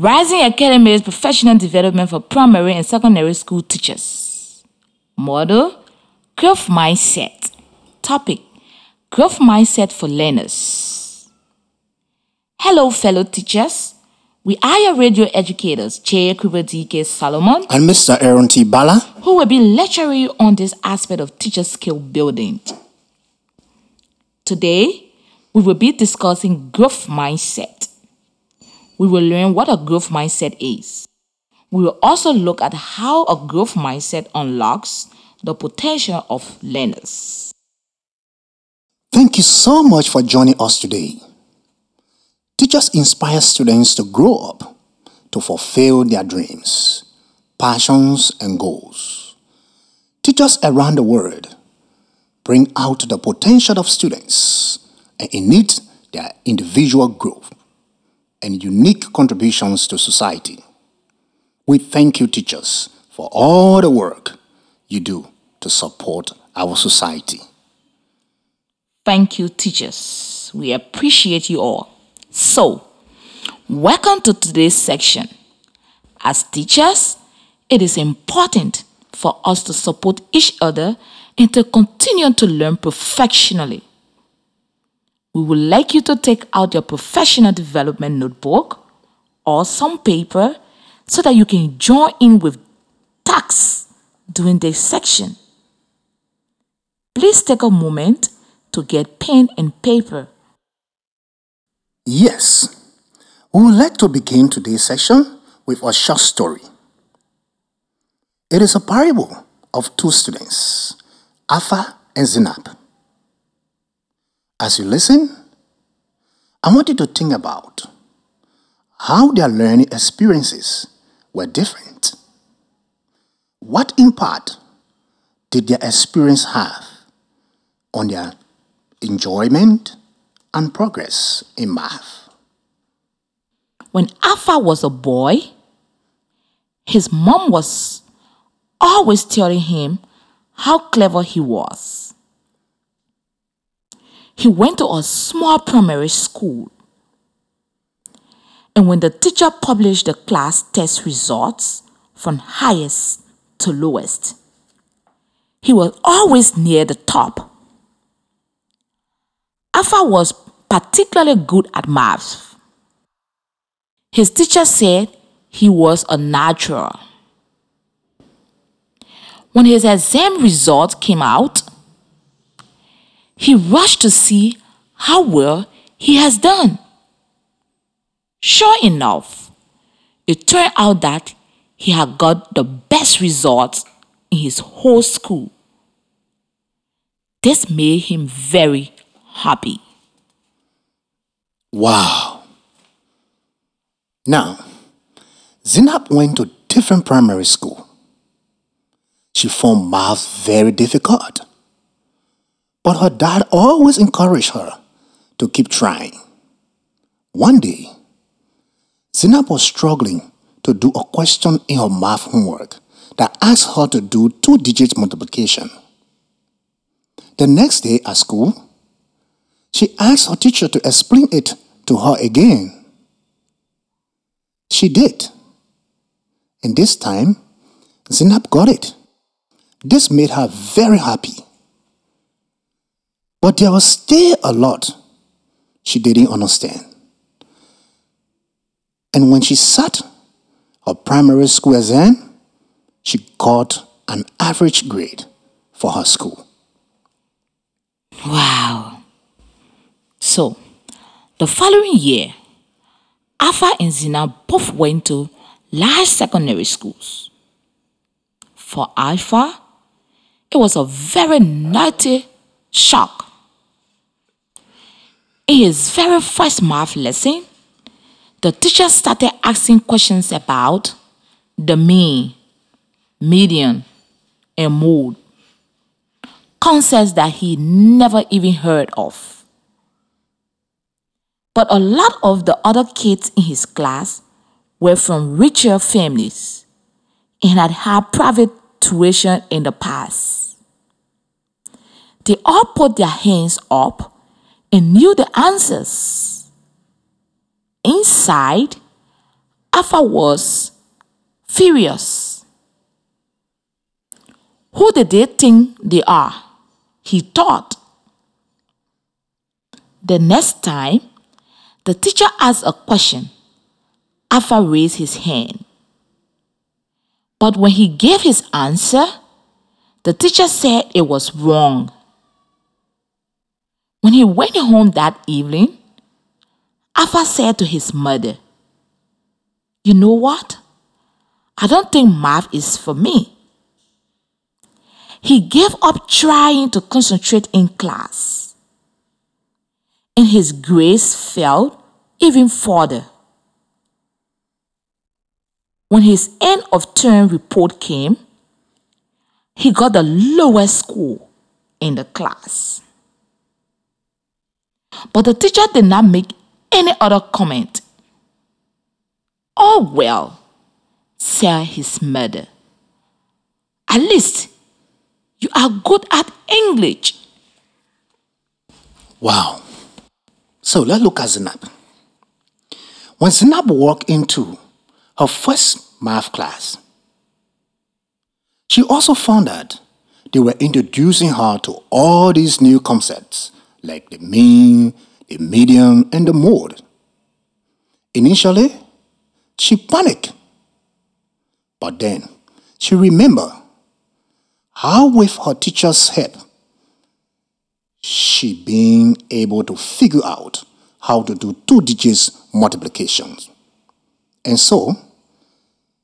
Rising Academy is professional development for primary and secondary school teachers. Model Growth Mindset. Topic Growth Mindset for Learners. Hello, fellow teachers. We are your radio educators, Chair DK Solomon and Mr. Aaron T. Bala, who will be lecturing you on this aspect of teacher skill building. Today, we will be discussing growth mindset. We will learn what a growth mindset is. We will also look at how a growth mindset unlocks the potential of learners. Thank you so much for joining us today. Teachers inspire students to grow up, to fulfill their dreams, passions, and goals. Teachers around the world bring out the potential of students and innate their individual growth and unique contributions to society. We thank you, teachers, for all the work you do to support our society. Thank you, teachers. We appreciate you all. So, welcome to today's section. As teachers, it is important for us to support each other and to continue to learn professionally. We would like you to take out your professional development notebook or some paper so that you can join in with tasks during this section. Please take a moment to get pen and paper Yes, we would like to begin today's session with a short story. It is a parable of two students, Alpha and Zinab. As you listen, I want you to think about how their learning experiences were different. What impact did their experience have on their enjoyment and progress in math. When Alpha was a boy, his mom was always telling him how clever he was. He went to a small primary school. And when the teacher published the class test results from highest to lowest, he was always near the top. Alpha was particularly good at maths. His teacher said he was a natural. When his exam results came out, he rushed to see how well he has done. Sure enough, it turned out that he had got the best results in his whole school. This made him very happy. Wow. Now, Zinab went to different primary school. She found math very difficult. But her dad always encouraged her to keep trying. One day, Zinab was struggling to do a question in her math homework that asked her to do two digit multiplication. The next day at school, she asked her teacher to explain it to her again. She did. And this time, Zinab got it. This made her very happy. But there was still a lot she didn't understand. And when she sat her primary school exam, she got an average grade for her school. Wow. So, the following year, Alpha and Zina both went to large secondary schools. For Alpha, it was a very naughty shock. In his very first math lesson, the teacher started asking questions about the mean, median, and mode, concepts that he never even heard of. But a lot of the other kids in his class were from richer families and had had private tuition in the past. They all put their hands up and knew the answers. Inside, Alpha was furious. Who did they think they are? He thought. The next time the teacher asked a question, Alpha raised his hand. But when he gave his answer, the teacher said it was wrong. When he went home that evening, Alpha said to his mother, You know what? I don't think math is for me. He gave up trying to concentrate in class. And his grades fell even further. When his end of term report came, he got the lowest score in the class. But the teacher did not make any other comment. Oh well, said his mother. At least you are good at English. Wow. So let's look at Zinab. When Zinab walked into her first math class, she also found that they were introducing her to all these new concepts like the mean, the median, and the mode. Initially, she panicked, but then she remembered how, with her teacher's help, she being able to figure out how to do two digits multiplications. And so,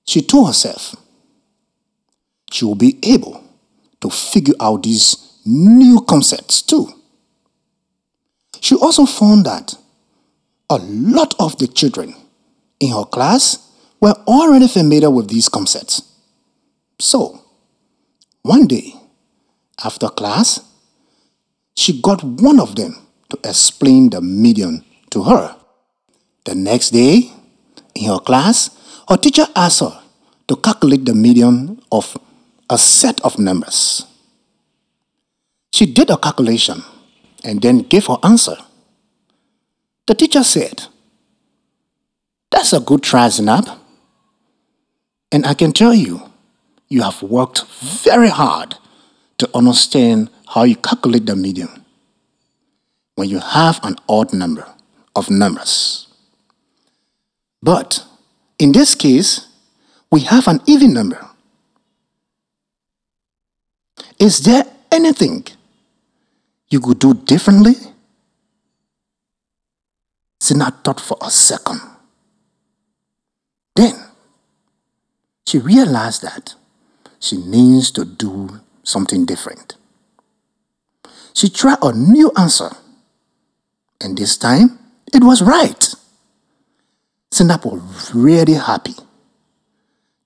she told herself she will be able to figure out these new concepts too. She also found that a lot of the children in her class were already familiar with these concepts. So, one day, after class, she got one of them to explain the median to her. The next day, in her class, her teacher asked her to calculate the median of a set of numbers. She did a calculation and then gave her answer. The teacher said, That's a good try, Zinab. And I can tell you, you have worked very hard to understand how you calculate the median when you have an odd number of numbers. But in this case, we have an even number. Is there anything you could do differently? Zina thought for a second. Then she realized that she needs to do something different. She tried a new answer, and this time it was right. Zinab was really happy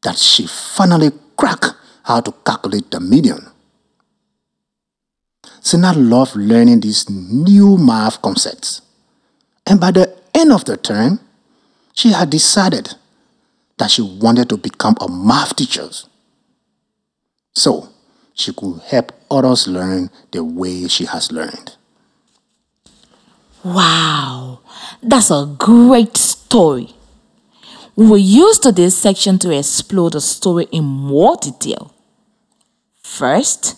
that she finally cracked how to calculate the median. Zinab loved learning these new math concepts, and by the end of the term, she had decided that she wanted to become a math teacher so she could help others learn the way she has learned. Wow, that's a great story. We will use today's section to explore the story in more detail. First,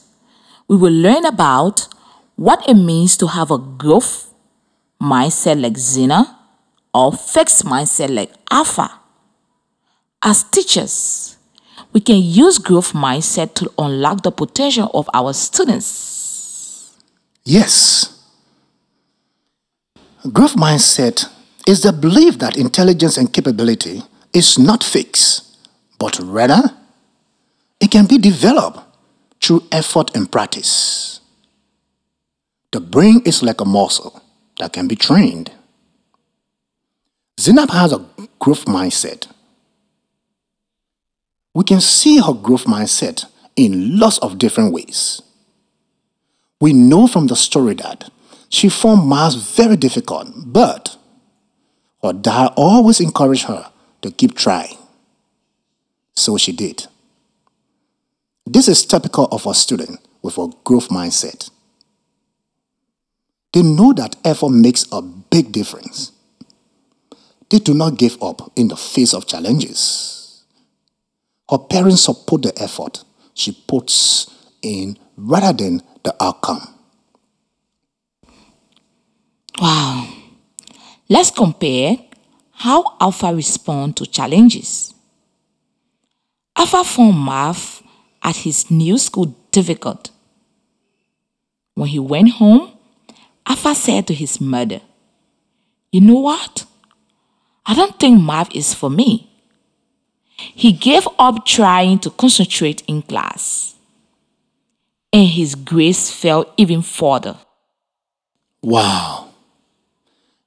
we will learn about what it means to have a growth mindset like Zina or fixed mindset like Alpha. As teachers, we can use growth mindset to unlock the potential of our students. Yes. Growth mindset is the belief that intelligence and capability is not fixed, but rather it can be developed through effort and practice. The brain is like a muscle that can be trained. Zinab has a growth mindset we can see her growth mindset in lots of different ways. We know from the story that she found math very difficult, but her dad always encouraged her to keep trying. So she did. This is typical of a student with a growth mindset. They know that effort makes a big difference. they do not give up in the face of challenges. Her parents support the effort she puts in rather than the outcome. Wow. Let's compare how Alpha responds to challenges. Alpha found math at his new school difficult. When he went home, Alpha said to his mother, You know what? I don't think math is for me. He gave up trying to concentrate in class, and his grades fell even further. Wow.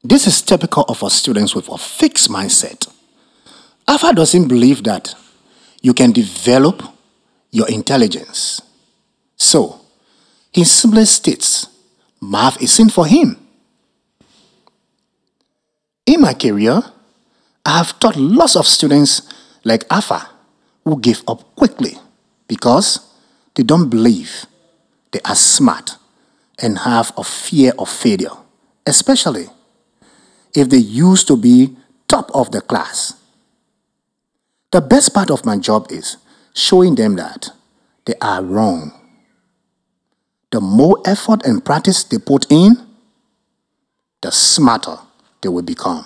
This is typical of our students with a fixed mindset. Alpha doesn't believe that you can develop your intelligence. So, he simply states math isn't for him. In my career, I have taught lots of students like Alpha who give up quickly because they don't believe they are smart and have a fear of failure, especially if they used to be top of the class. The best part of my job is showing them that they are wrong. The more effort and practice they put in, the smarter they will become.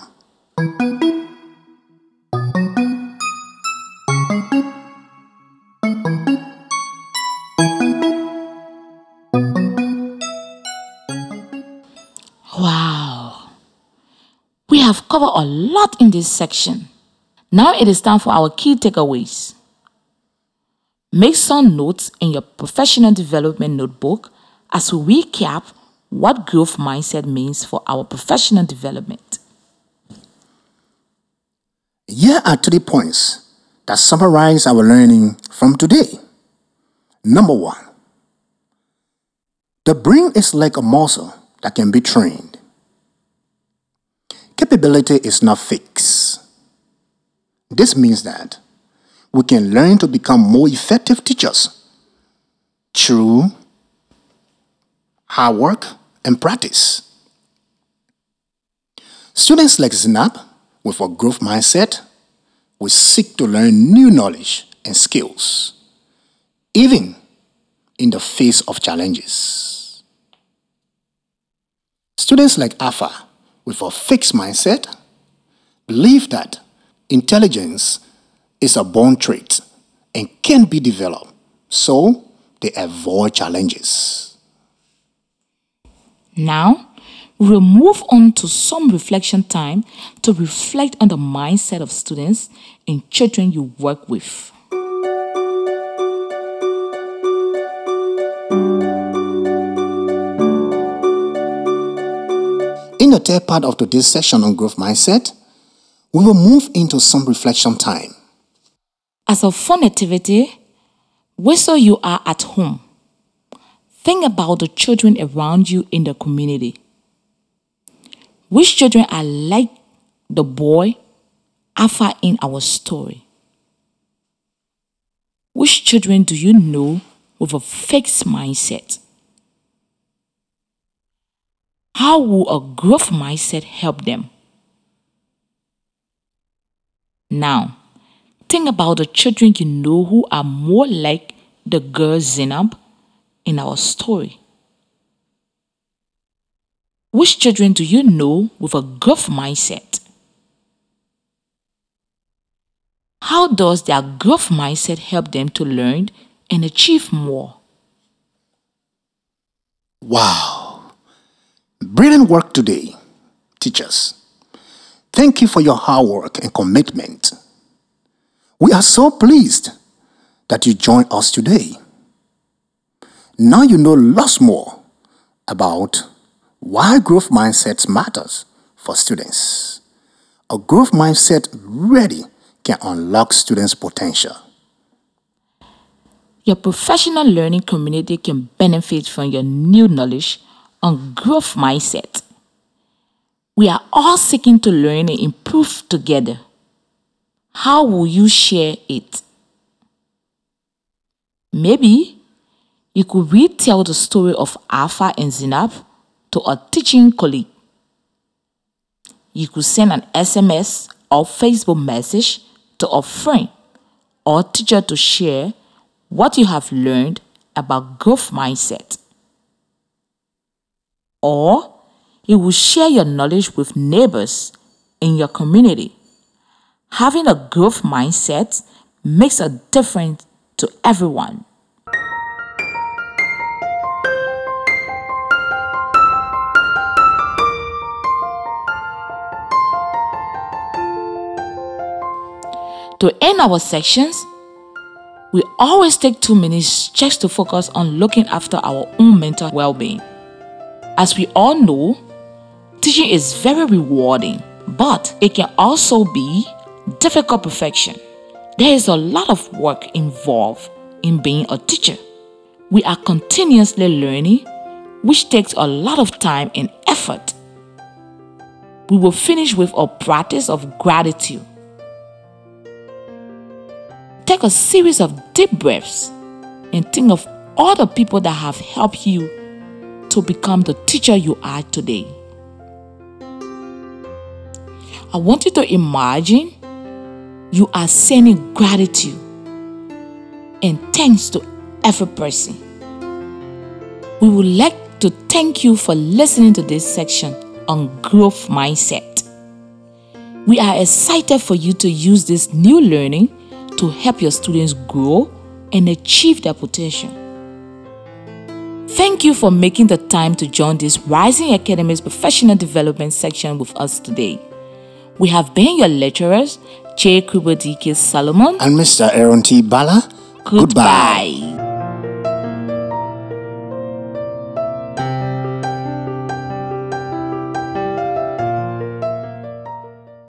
Wow. We have covered a lot in this section. Now it is time for our key takeaways. Make some notes in your professional development notebook as we recap what growth mindset means for our professional development. Here are three points that summarize our learning from today. Number one, the brain is like a muscle that can be trained. Capability is not fixed. This means that we can learn to become more effective teachers through hard work and practice. Students like Zinab, with a growth mindset, will seek to learn new knowledge and skills, even in the face of challenges. Students like Alpha, with a fixed mindset, believe that intelligence is a born trait and can be developed, so they avoid challenges. Now, we will move on to some reflection time to reflect on the mindset of students and children you work with. In the third part of today's session on growth mindset, we will move into some reflection time. As a fun activity, whistle you are at home. Think about the children around you in the community. Which children are like the boy Alpha in our story? Which children do you know with a fixed mindset? How will a growth mindset help them? Now, think about the children you know who are more like the girl Zainab in our story. Which children do you know with a growth mindset? How does their growth mindset help them to learn and achieve more? Wow! Brilliant work today, teachers. Thank you for your hard work and commitment. We are so pleased that you joined us today. Now you know lots more about why growth mindset matters for students. A growth mindset ready can unlock students' potential. Your professional learning community can benefit from your new knowledge on growth mindset. We are all seeking to learn and improve together. How will you share it? Maybe you could retell the story of Alpha and Zinab to a teaching colleague. You could send an SMS or Facebook message to a friend or teacher to share what you have learned about growth mindset. Or you will share your knowledge with neighbors in your community. Having a growth mindset makes a difference to everyone. To end our sections, we always take two minutes just to focus on looking after our own mental well being. As we all know, teaching is very rewarding, but it can also be difficult perfection. There is a lot of work involved in being a teacher. We are continuously learning, which takes a lot of time and effort. We will finish with a practice of gratitude. Take a series of deep breaths and think of all the people that have helped you to become the teacher you are today. I want you to imagine you are sending gratitude and thanks to every person. We would like to thank you for listening to this section on growth mindset. We are excited for you to use this new learning to help your students grow and achieve their potential. Thank you for making the time to join this Rising Academy's professional development section with us today. We have been your lecturers, J. Kubodike Solomon and Mr. Aaron T. Bala. Goodbye. Goodbye.